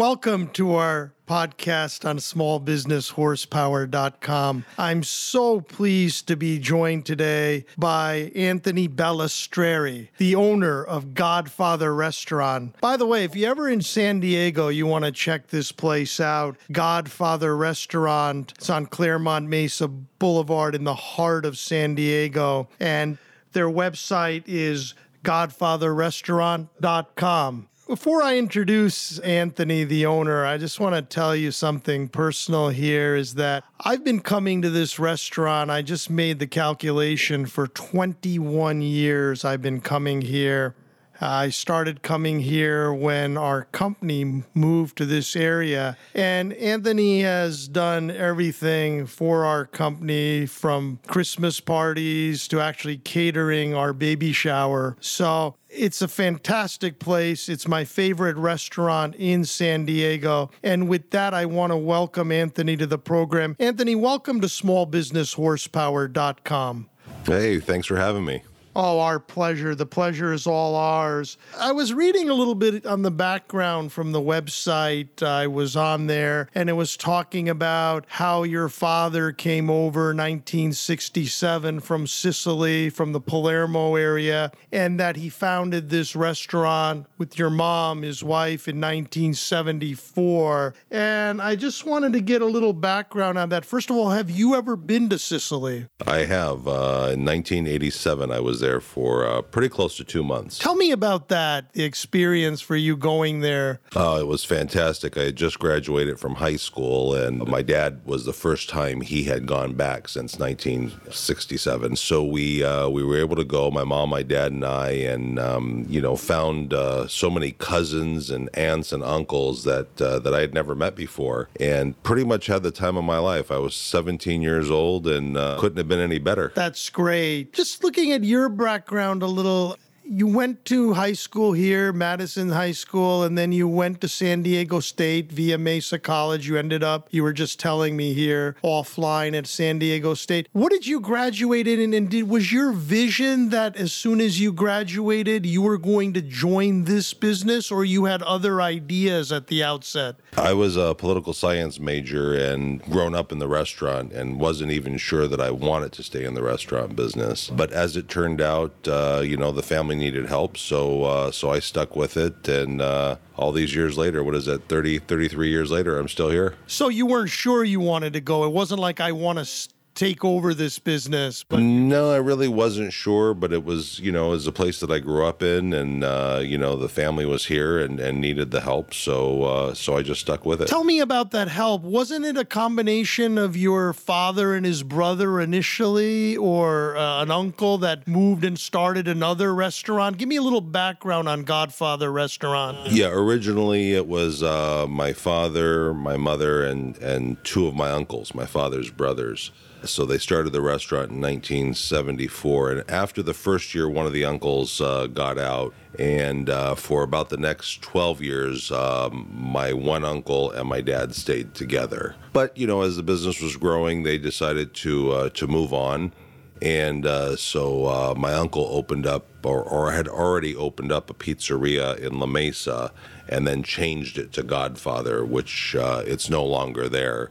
Welcome to our podcast on smallbusinesshorsepower.com. I'm so pleased to be joined today by Anthony Balistreri, the owner of Godfather Restaurant. By the way, if you're ever in San Diego, you want to check this place out. Godfather Restaurant. It's on Clairemont Mesa Boulevard in the heart of San Diego. And their website is godfatherrestaurant.com. Before I introduce Anthony, the owner, I just want to tell you something personal here is that I've been coming to this restaurant. I just made the calculation for 21 years I've been coming here. I started coming here when our company moved to this area. And Anthony has done everything for our company from Christmas parties to actually catering our baby shower. So it's a fantastic place. It's my favorite restaurant in San Diego. And with that, I want to welcome Anthony to the program. Anthony, welcome to smallbusinesshorsepower.com. Hey, thanks for having me. Oh, our pleasure. The pleasure is all ours. I was reading a little bit on the background from the website. I was on there and it was talking about how your father came over 1967 from Sicily, from the Palermo area, and that he founded this restaurant with your mom, his wife, in 1974. And I just wanted to get a little background on that. First of all, have you ever been to Sicily? I have. Uh, in 1987, I was there for uh, pretty close to two months. Tell me about that the experience for you going there. Uh, it was fantastic. I had just graduated from high school, and my dad was the first time he had gone back since 1967. So we uh, we were able to go, my mom, my dad, and I, and um, you know found uh, so many cousins and aunts and uncles that uh, that I had never met before, and pretty much had the time of my life. I was 17 years old and uh, couldn't have been any better. That's great. Just looking at your background a little. You went to high school here, Madison High School, and then you went to San Diego State via Mesa College. You ended up, you were just telling me here offline at San Diego State. What did you graduate in? And did, was your vision that as soon as you graduated, you were going to join this business, or you had other ideas at the outset? I was a political science major and grown up in the restaurant and wasn't even sure that I wanted to stay in the restaurant business. But as it turned out, uh, you know, the family needed help, so uh, so I stuck with it. And uh, all these years later, what is that, 30, 33 years later, I'm still here. So you weren't sure you wanted to go. It wasn't like I want to take over this business, but No, I really wasn't sure, but it was, you know, it was a place that I grew up in, and uh, you know, the family was here and, and needed the help, so uh, so I just stuck with it. Tell me about that help. Wasn't it a combination of your father and his brother initially, or uh, an uncle that moved and started another restaurant? Give me a little background on Godfather Restaurant. Yeah, originally it was uh, my father, my mother, and and two of my uncles, my father's brothers. So they started the restaurant in 1974, and after the first year, one of the uncles uh, got out, and uh, for about the next 12 years, um, my one uncle and my dad stayed together. But you know, as the business was growing, they decided to uh, to move on. And uh, so uh, my uncle opened up, or, or had already opened up, a pizzeria in La Mesa, and then changed it to Godfather, which uh, it's no longer there.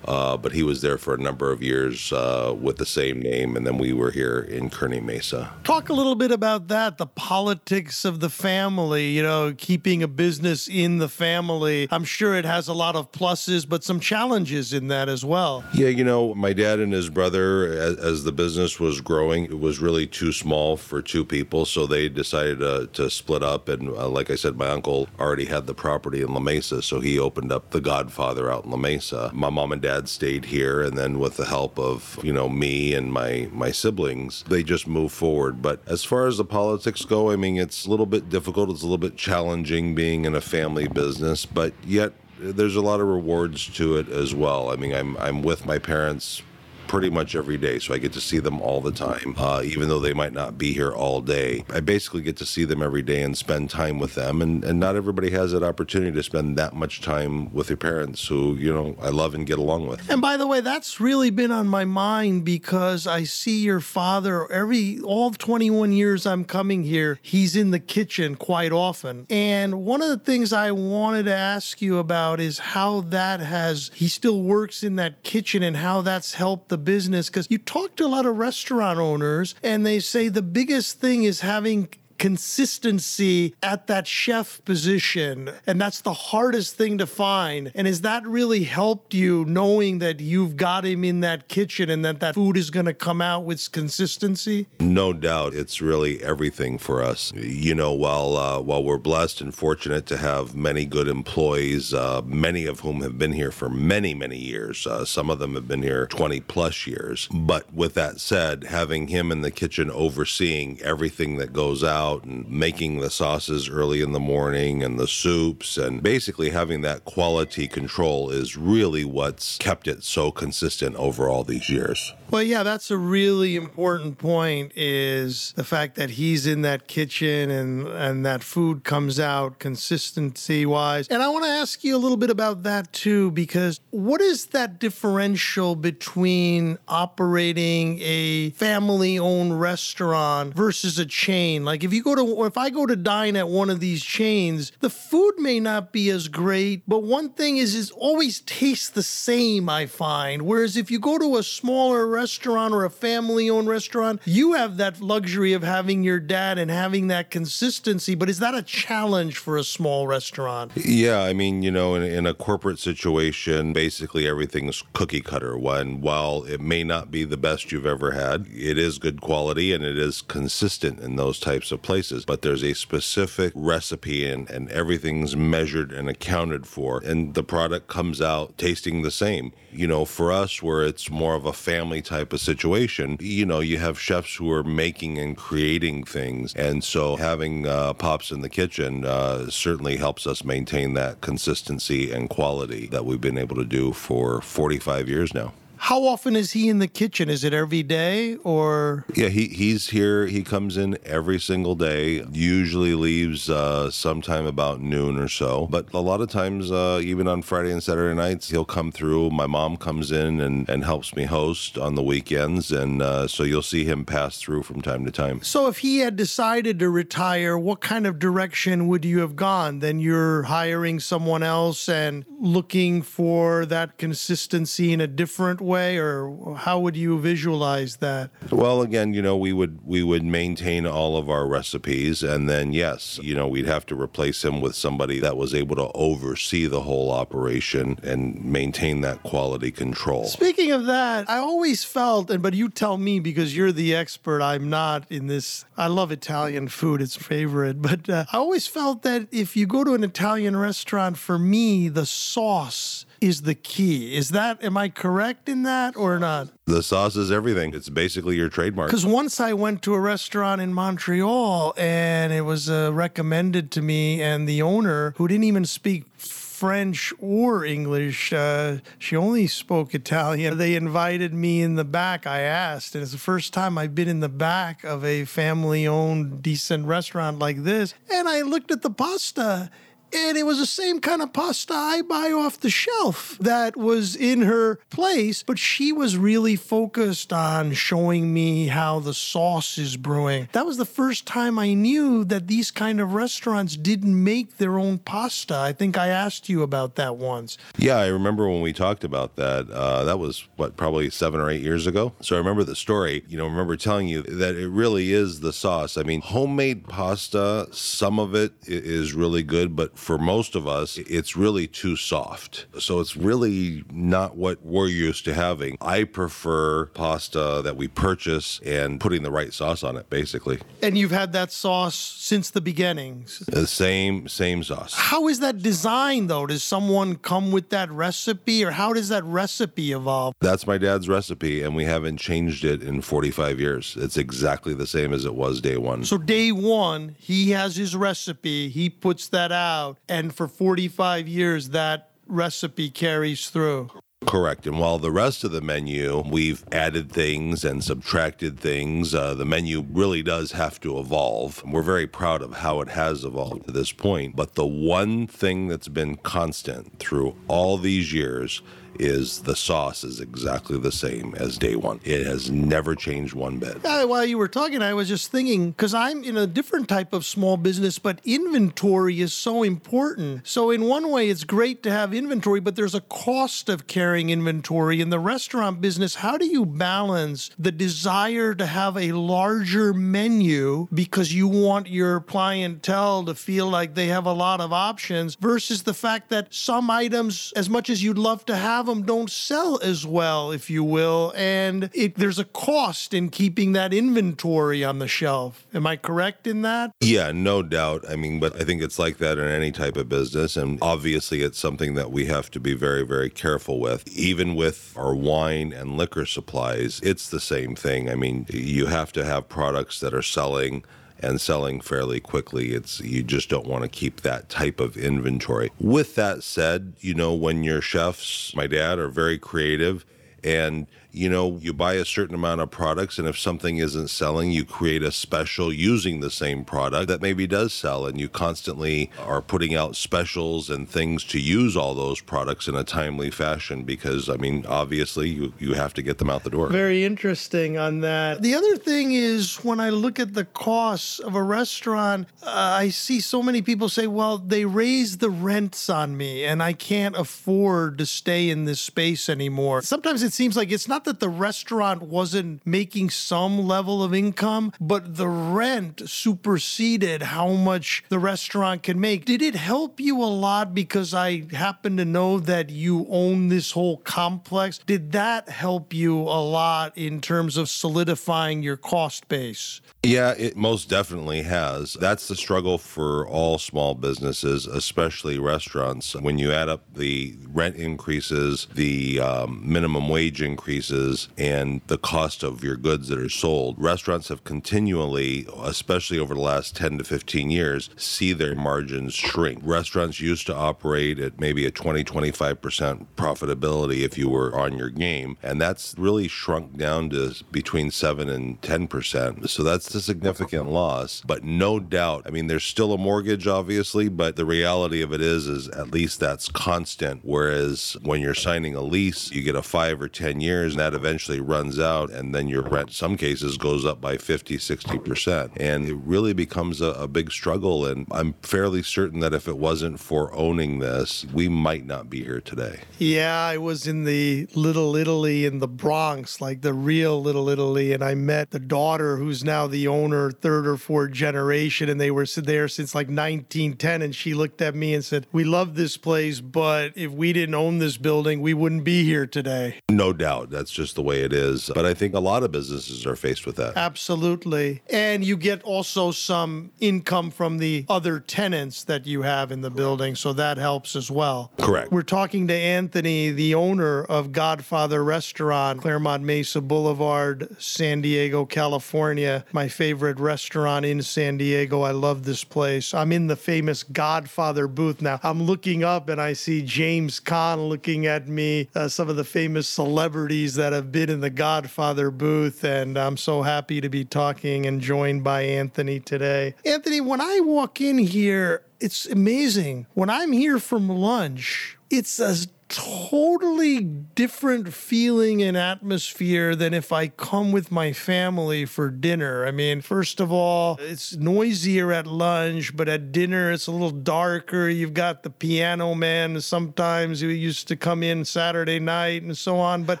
Uh, but he was there for a number of years uh, with the same name, and then we were here in Kearny Mesa. Talk a little bit about that, the politics of the family, you know, keeping a business in the family. I'm sure it has a lot of pluses, but some challenges in that as well. Yeah, you know, my dad and his brother, as, as the business was growing, it was really too small for two people, so they decided to, to split up. And uh, like I said, my uncle already had the property in La Mesa, so he opened up the Godfather out in La Mesa. My mom and dad stayed here, and then with the help of you know me and my my siblings, they just moved forward. But as far as the politics go, I mean, it's a little bit difficult. It's a little bit challenging being in a family business, but yet there's a lot of rewards to it as well. I mean, I'm I'm with my parents pretty much every day. So I get to see them all the time, uh, even though they might not be here all day. I basically get to see them every day and spend time with them. And, and not everybody has that opportunity to spend that much time with their parents who, you know, I love and get along with. And by the way, that's really been on my mind because I see your father every all 21 years I'm coming here, he's in the kitchen quite often. And one of the things I wanted to ask you about is how that has he still works in that kitchen and how that's helped the business because you talk to a lot of restaurant owners and they say the biggest thing is having consistency at that chef position. And that's the hardest thing to find. And has that really helped you knowing that you've got him in that kitchen and that that food is going to come out with consistency? No doubt. It's really everything for us. You know, while, uh, while we're blessed and fortunate to have many good employees, uh, many of whom have been here for many, many years, uh, some of them have been here 20 plus years. But with that said, having him in the kitchen overseeing everything that goes out, out and making the sauces early in the morning and the soups and basically having that quality control is really what's kept it so consistent over all these years. Well, yeah, that's a really important point is the fact that he's in that kitchen and and that food comes out consistency wise. And I want to ask you a little bit about that too because what is that differential between operating a family-owned restaurant versus a chain? Like if you go to if I go to dine at one of these chains, the food may not be as great, but one thing is it always tastes the same, I find. Whereas if you go to a smaller restaurant or a family-owned restaurant, you have that luxury of having your dad and having that consistency, but is that a challenge for a small restaurant? Yeah, I mean, you know, in, in a corporate situation, basically everything's cookie cutter. When while it may not be the best you've ever had, it is good quality and it is consistent in those types of places, but there's a specific recipe and, and everything's measured and accounted for, and the product comes out tasting the same. You know, for us, where it's more of a family type of situation, you know, you have chefs who are making and creating things, and so having uh, Pops in the kitchen uh, certainly helps us maintain that consistency and quality that we've been able to do for 45 years now. How often is he in the kitchen? Is it every day or? Yeah, he, he's here. He comes in every single day, usually leaves uh, sometime about noon or so. But a lot of times, uh, even on Friday and Saturday nights, he'll come through. My mom comes in and, and helps me host on the weekends. And uh, so you'll see him pass through from time to time. So if he had decided to retire, what kind of direction would you have gone? Then you're hiring someone else and looking for that consistency in a different way? Way, or how would you visualize that? Well, again, you know, we would we would maintain all of our recipes, and then yes, you know, we'd have to replace him with somebody that was able to oversee the whole operation and maintain that quality control. Speaking of that, I always felt, and but you tell me because you're the expert. I'm not in this. I love Italian food; it's favorite. But uh, I always felt that if you go to an Italian restaurant, for me, the sauce is the key. Is that, am I correct in that or not? The sauce is everything. It's basically your trademark. Because once I went to a restaurant in Montreal and it was uh, recommended to me, and the owner, who didn't even speak French or English. Uh, she only spoke Italian. They invited me in the back. I asked, and it's the first time I've been in the back of a family owned, decent restaurant like this. And I looked at the pasta and it was the same kind of pasta I buy off the shelf that was in her place, but she was really focused on showing me how the sauce is brewing. That was the first time I knew that these kind of restaurants didn't make their own pasta. I think I asked you about that once. Yeah, I remember when we talked about that. Uh, that was what probably seven or eight years ago. So I remember the story. You know, I remember telling you that it really is the sauce. I mean, homemade pasta, some of it is really good, but for most of us, it's really too soft. So it's really not what we're used to having. I prefer pasta that we purchase and putting the right sauce on it, basically. And you've had that sauce since the beginning. The same same sauce. How is that designed though? Does someone come with that recipe or how does that recipe evolve? That's my dad's recipe and we haven't changed it in 45 years. It's exactly the same as it was day 1. So day 1, he has his recipe, he puts that out and for 45 years that recipe carries through. Correct. And while the rest of the menu, we've added things and subtracted things, uh, the menu really does have to evolve. We're very proud of how it has evolved to this point. But the one thing that's been constant through all these years is the sauce is exactly the same as day one. It has never changed one bit. Yeah, while you were talking, I was just thinking because I'm in a different type of small business, but inventory is so important. So, in one way, it's great to have inventory, but there's a cost of carrying inventory. In the restaurant business, how do you balance the desire to have a larger menu because you want your clientele to feel like they have a lot of options versus the fact that some items, as much as you'd love to have, them don't sell as well, if you will, and it, there's a cost in keeping that inventory on the shelf. Am I correct in that? Yeah, no doubt. I mean, but I think it's like that in any type of business, and obviously it's something that we have to be very, very careful with. Even with our wine and liquor supplies, it's the same thing. I mean, you have to have products that are selling and selling fairly quickly. It's you just don't want to keep that type of inventory. With that said, you know, when your chefs, my dad, are very creative and you know, you buy a certain amount of products, and if something isn't selling, you create a special using the same product that maybe does sell, and you constantly are putting out specials and things to use all those products in a timely fashion because, I mean, obviously you, you have to get them out the door. Very interesting on that. The other thing is when I look at the costs of a restaurant, uh, I see so many people say, well, they raise the rents on me and I can't afford to stay in this space anymore. Sometimes it seems like it's not that the restaurant wasn't making some level of income, but the rent superseded how much the restaurant can make. Did it help you a lot because I happen to know that you own this whole complex? Did that help you a lot in terms of solidifying your cost base? Yeah, it most definitely has. That's the struggle for all small businesses, especially restaurants. When you add up the rent increases, the um, minimum wage increases, and the cost of your goods that are sold, restaurants have continually, especially over the last 10 to 15 years, see their margins shrink. Restaurants used to operate at maybe a 20, 25% profitability if you were on your game, and that's really shrunk down to between 7 and 10%. So that's a significant loss. But no doubt, I mean, there's still a mortgage, obviously, but the reality of it is, is at least that's constant. Whereas when you're signing a lease, you get a five or 10 years, that eventually runs out, and then your rent, some cases, goes up by 50, 60%. And it really becomes a, a big struggle. And I'm fairly certain that if it wasn't for owning this, we might not be here today. Yeah, I was in the Little Italy in the Bronx, like the real Little Italy, and I met the daughter who's now the owner, third or fourth generation, and they were there since like 1910. And she looked at me and said, We love this place, but if we didn't own this building, we wouldn't be here today. No doubt. That's just the way it is. But I think a lot of businesses are faced with that. Absolutely. And you get also some income from the other tenants that you have in the building. So that helps as well. Correct. We're talking to Anthony, the owner of Godfather Restaurant, Clairemont Mesa Boulevard, San Diego, California. My favorite restaurant in San Diego. I love this place. I'm in the famous Godfather booth now. I'm looking up and I see James Caan looking at me, uh, some of the famous celebrities that have been in the Godfather booth. And I'm so happy to be talking and joined by Anthony today. Anthony, when I walk in here, it's amazing. When I'm here from lunch, it's as totally different feeling and atmosphere than if I come with my family for dinner. I mean, first of all, it's noisier at lunch, but at dinner it's a little darker. You've got the piano man sometimes who used to come in Saturday night and so on. But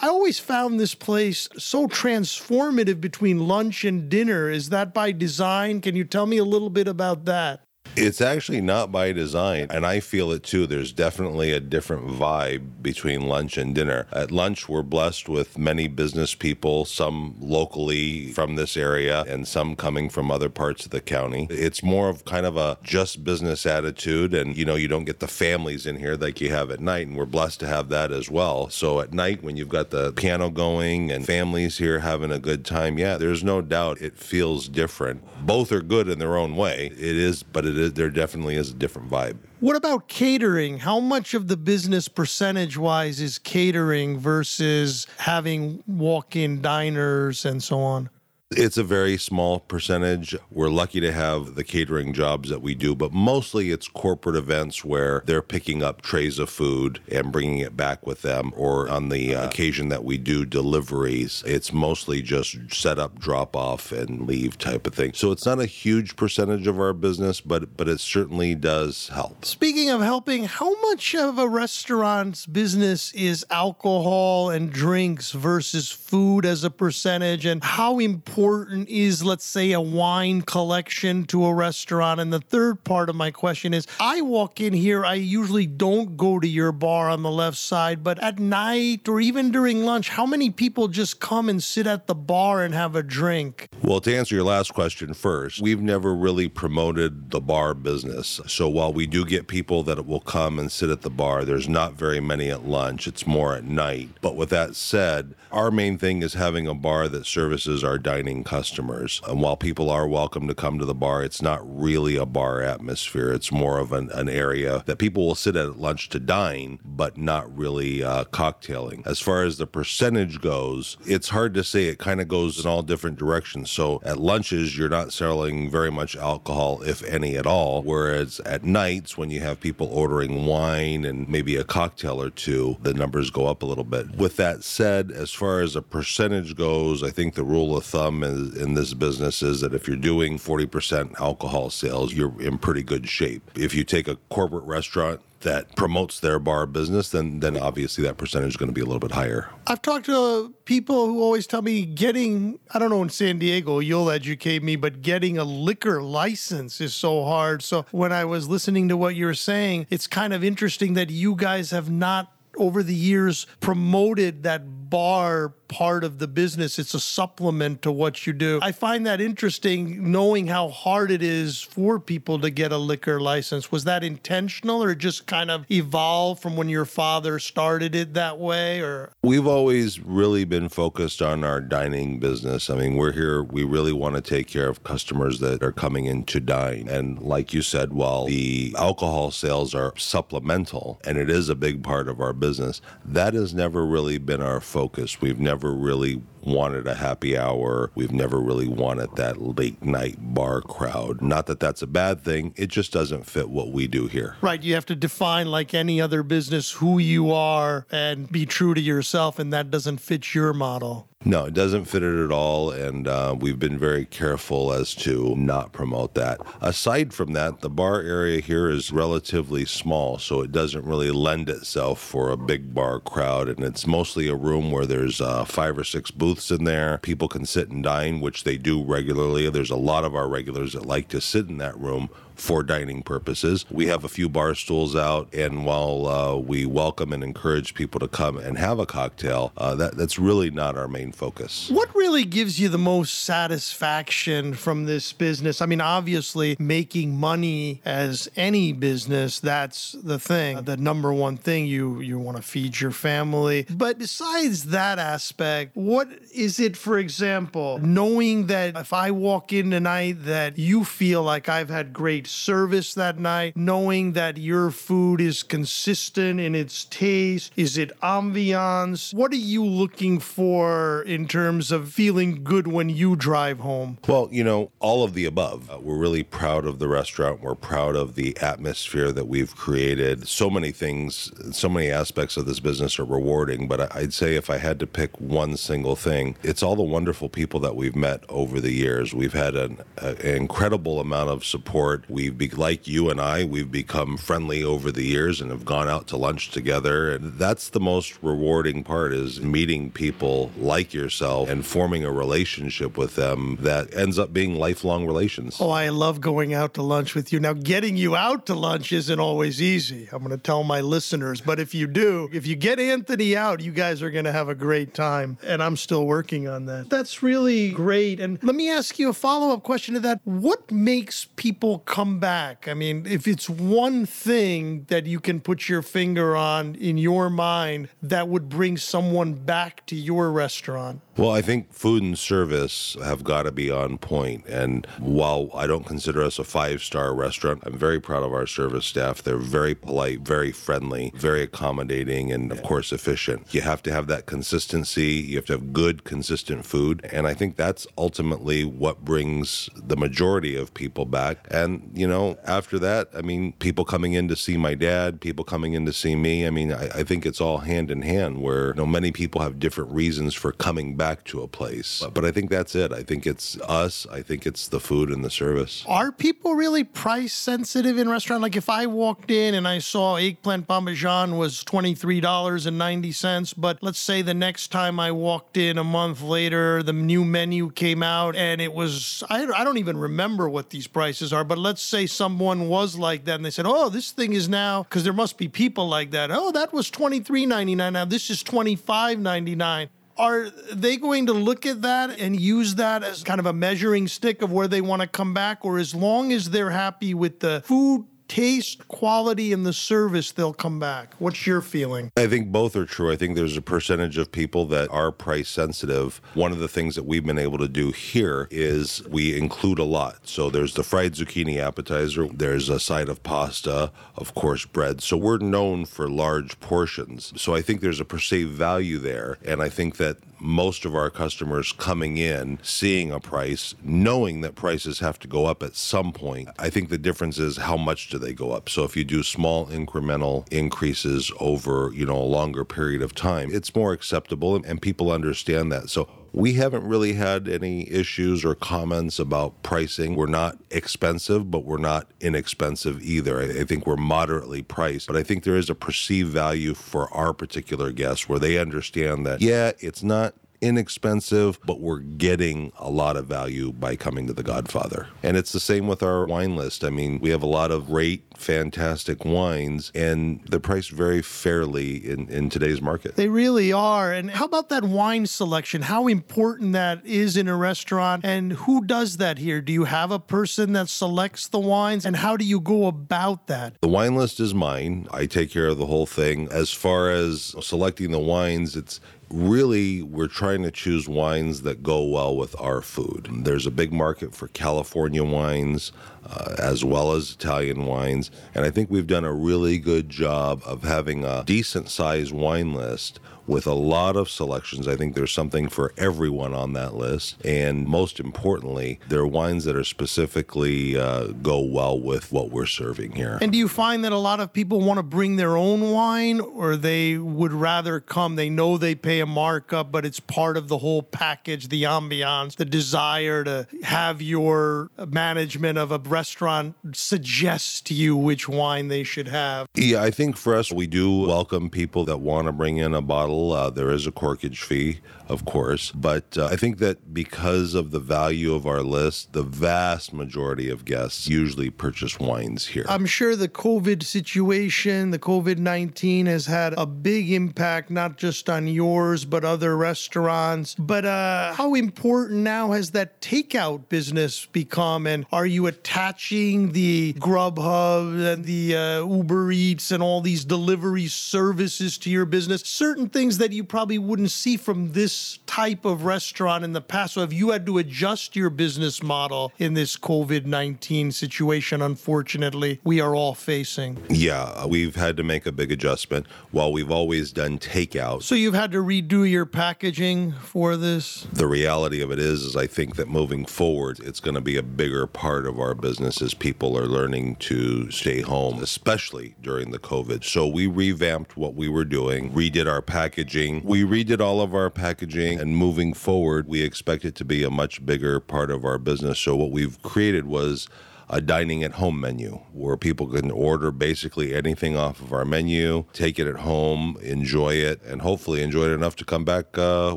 I always found this place so transformative between lunch and dinner. Is that by design? Can you tell me a little bit about that? It's actually not by design, and I feel it too. There's definitely a different vibe between lunch and dinner. At lunch, we're blessed with many business people, some locally from this area and some coming from other parts of the county. It's more of kind of a just business attitude, and you know, you don't get the families in here like you have at night, and we're blessed to have that as well. So at night, when you've got the piano going and families here having a good time, yeah, there's no doubt it feels different. Both are good in their own way. It is, but it it, there definitely is a different vibe. What about catering? How much of the business percentage wise is catering versus having walk in diners and so on? It's a very small percentage. We're lucky to have the catering jobs that we do, but mostly it's corporate events where they're picking up trays of food and bringing it back with them. Or on the uh, occasion that we do deliveries, it's mostly just set up, drop off, and leave type of thing. So it's not a huge percentage of our business, but but it certainly does help. Speaking of helping, how much of a restaurant's business is alcohol and drinks versus food as a percentage? And how important important is, let's say, a wine collection to a restaurant? And the third part of my question is I walk in here, I usually don't go to your bar on the left side, but at night or even during lunch, how many people just come and sit at the bar and have a drink? Well, to answer your last question first, we've never really promoted the bar business. So while we do get people that will come and sit at the bar, there's not very many at lunch. It's more at night. But with that said, our main thing is having a bar that services our dining customers. And while people are welcome to come to the bar, it's not really a bar atmosphere. It's more of an, an area that people will sit at lunch to dine, but not really uh, cocktailing. As far as the percentage goes, it's hard to say. It kind of goes in all different directions. So at lunches, you're not selling very much alcohol, if any at all. Whereas at nights, when you have people ordering wine and maybe a cocktail or two, the numbers go up a little bit. With that said, as far as a percentage goes, I think the rule of thumb in, in this business is that if you're doing 40% alcohol sales, you're in pretty good shape. If you take a corporate restaurant that promotes their bar business, then then obviously that percentage is going to be a little bit higher. I've talked to uh, people who always tell me getting I don't know in San Diego, you'll educate me, but getting a liquor license is so hard. So when I was listening to what you were saying, it's kind of interesting that you guys have not over the years promoted that bar part of the business. It's a supplement to what you do. I find that interesting knowing how hard it is for people to get a liquor license. Was that intentional or just kind of evolved from when your father started it that way or We've always really been focused on our dining business. I mean, we're here we really want to take care of customers that are coming in to dine. And like you said, while the alcohol sales are supplemental and it is a big part of our business, that has never really been our focus. We've never really wanted a happy hour. We've never really wanted that late night bar crowd. Not that that's a bad thing, it just doesn't fit what we do here. Right. You have to define, like any other business, who you are and be true to yourself, and that doesn't fit your model. No, it doesn't fit it at all. And uh, we've been very careful as to not promote that. Aside from that, the bar area here is relatively small, so it doesn't really lend itself for a big bar crowd. And it's mostly a room where there's uh, five or six booths in there. People can sit and dine, which they do regularly. There's a lot of our regulars that like to sit in that room for dining purposes. We have a few bar stools out, and while uh, we welcome and encourage people to come and have a cocktail, uh, that, that's really not our main focus. What really gives you the most satisfaction from this business? I mean, obviously, making money as any business, that's the thing, the number one thing you, you want to feed your family. But besides that aspect, what is it, for example, knowing that if I walk in tonight, that you feel like I've had great service that night, knowing that your food is consistent in its taste? Is it ambiance? What are you looking for in terms of feeling good when you drive home? Well, you know, all of the above. Uh, we're really proud of the restaurant. We're proud of the atmosphere that we've created. So many things, so many aspects of this business are rewarding, but I'd say if I had to pick one single thing, it's all the wonderful people that we've met over the years. We've had an, an incredible amount of support. We've, be, like you and I, we've become friendly over the years and have gone out to lunch together. And that's the most rewarding part is meeting people like yourself and forming a relationship with them that ends up being lifelong relations. Oh, I love going out to lunch with you. Now, getting you out to lunch isn't always easy. I'm going to tell my listeners, but if you do, if you get Anthony out, you guys are going to have a great time. And I'm still working on that. That's really great. And let me ask you a follow up question to that. What makes people come? Come back? I mean, if it's one thing that you can put your finger on in your mind that would bring someone back to your restaurant. Well, I think food and service have got to be on point. And while I don't consider us a five star restaurant, I'm very proud of our service staff. They're very polite, very friendly, very accommodating, and of course, efficient. You have to have that consistency. You have to have good, consistent food. And I think that's ultimately what brings the majority of people back. And, you know, after that, I mean, people coming in to see my dad, people coming in to see me. I mean, I, I think it's all hand in hand where, you know, many people have different reasons for coming back to a place. But, I think that's it. I think it's us. I think it's the food and the service. Are people really price sensitive in restaurant? Like if I walked in and I saw eggplant parmesan was $23.90, but let's say the next time I walked in a month later, the new menu came out and it was, I, I don't even remember what these prices are, but let's say someone was like that and they said, oh, this thing is now, because there must be people like that. Oh, that was $23.99. Now this is $25.99 are they going to look at that and use that as kind of a measuring stick of where they want to come back or as long as they're happy with the food taste, quality, and the service, they'll come back. What's your feeling? I think both are true. I think there's a percentage of people that are price sensitive. One of the things that we've been able to do here is we include a lot. So there's the fried zucchini appetizer, there's a side of pasta, of course, bread. So we're known for large portions. So I think there's a perceived value there. And I think that most of our customers coming in, seeing a price, knowing that prices have to go up at some point. I think the difference is how much do they go up. So if you do small incremental increases over, you know, a longer period of time, it's more acceptable and people understand that. So we haven't really had any issues or comments about pricing. We're not expensive, but we're not inexpensive either. I, think we're moderately priced, but I think there is a perceived value for our particular guests where they understand that, yeah, it's not inexpensive, but we're getting a lot of value by coming to the Godfather. And it's the same with our wine list. I mean, we have a lot of great, fantastic wines, and they're priced very fairly in, in today's market. They really are. And how about that wine selection? How important that is in a restaurant, and who does that here? Do you have a person that selects the wines, and how do you go about that? The wine list is mine. I take care of the whole thing. As far as selecting the wines, it's really we're trying to choose wines that go well with our food. There's a big market for California wines uh, as well as Italian wines, and I think we've done a really good job of having a decent sized wine list with a lot of selections. I think there's something for everyone on that list. And most importantly, there are wines that are specifically uh, go well with what we're serving here. And do you find that a lot of people want to bring their own wine or they would rather come? They know they pay a markup, but it's part of the whole package, the ambiance, the desire to have your management of a restaurant suggest to you which wine they should have. Yeah, I think for us, we do welcome people that want to bring in a bottle Uh, there is a corkage fee, of course, but uh, I think that because of the value of our list, the vast majority of guests usually purchase wines here. I'm sure the COVID situation, the COVID 19 has had a big impact, not just on yours, but other restaurants. But uh, how important now has that takeout business become? And are you attaching the Grubhub and the uh, Uber Eats and all these delivery services to your business? Certain things things that you probably wouldn't see from this type of restaurant in the past. So, have you had to adjust your business model in this COVID 19 situation, unfortunately, we are all facing? Yeah, uh, we've had to make a big adjustment while we've always done takeout. So, you've had to redo your packaging for this? The reality of it is, is I think that moving forward, it's going to be a bigger part of our business as people are learning to stay home, especially during the COVID. So, we revamped what we were doing, redid our packaging packaging. We redid all of our packaging, and moving forward, we expect it to be a much bigger part of our business. So, what we've created was a dining at home menu where people can order basically anything off of our menu, take it at home, enjoy it, and hopefully enjoy it enough to come back uh,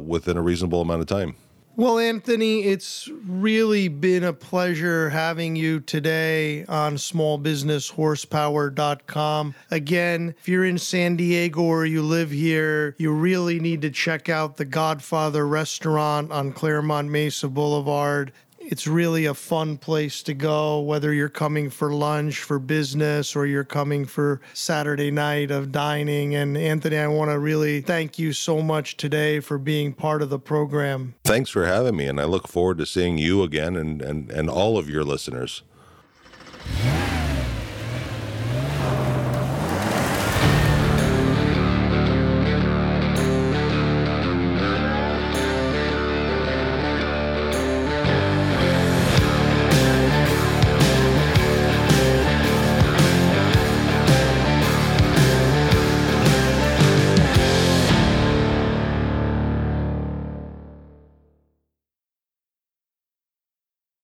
within a reasonable amount of time. Well, Anthony, it's really been a pleasure having you today on smallbusinesshorsepower.com. Again, if you're in San Diego or you live here, you really need to check out the Godfather restaurant on Clairemont Mesa Boulevard it's really a fun place to go, whether you're coming for lunch, for business, or you're coming for Saturday night of dining. And Anthony, I want to really thank you so much today for being part of the program. Thanks for having me, and I look forward to seeing you again and, and, and all of your listeners.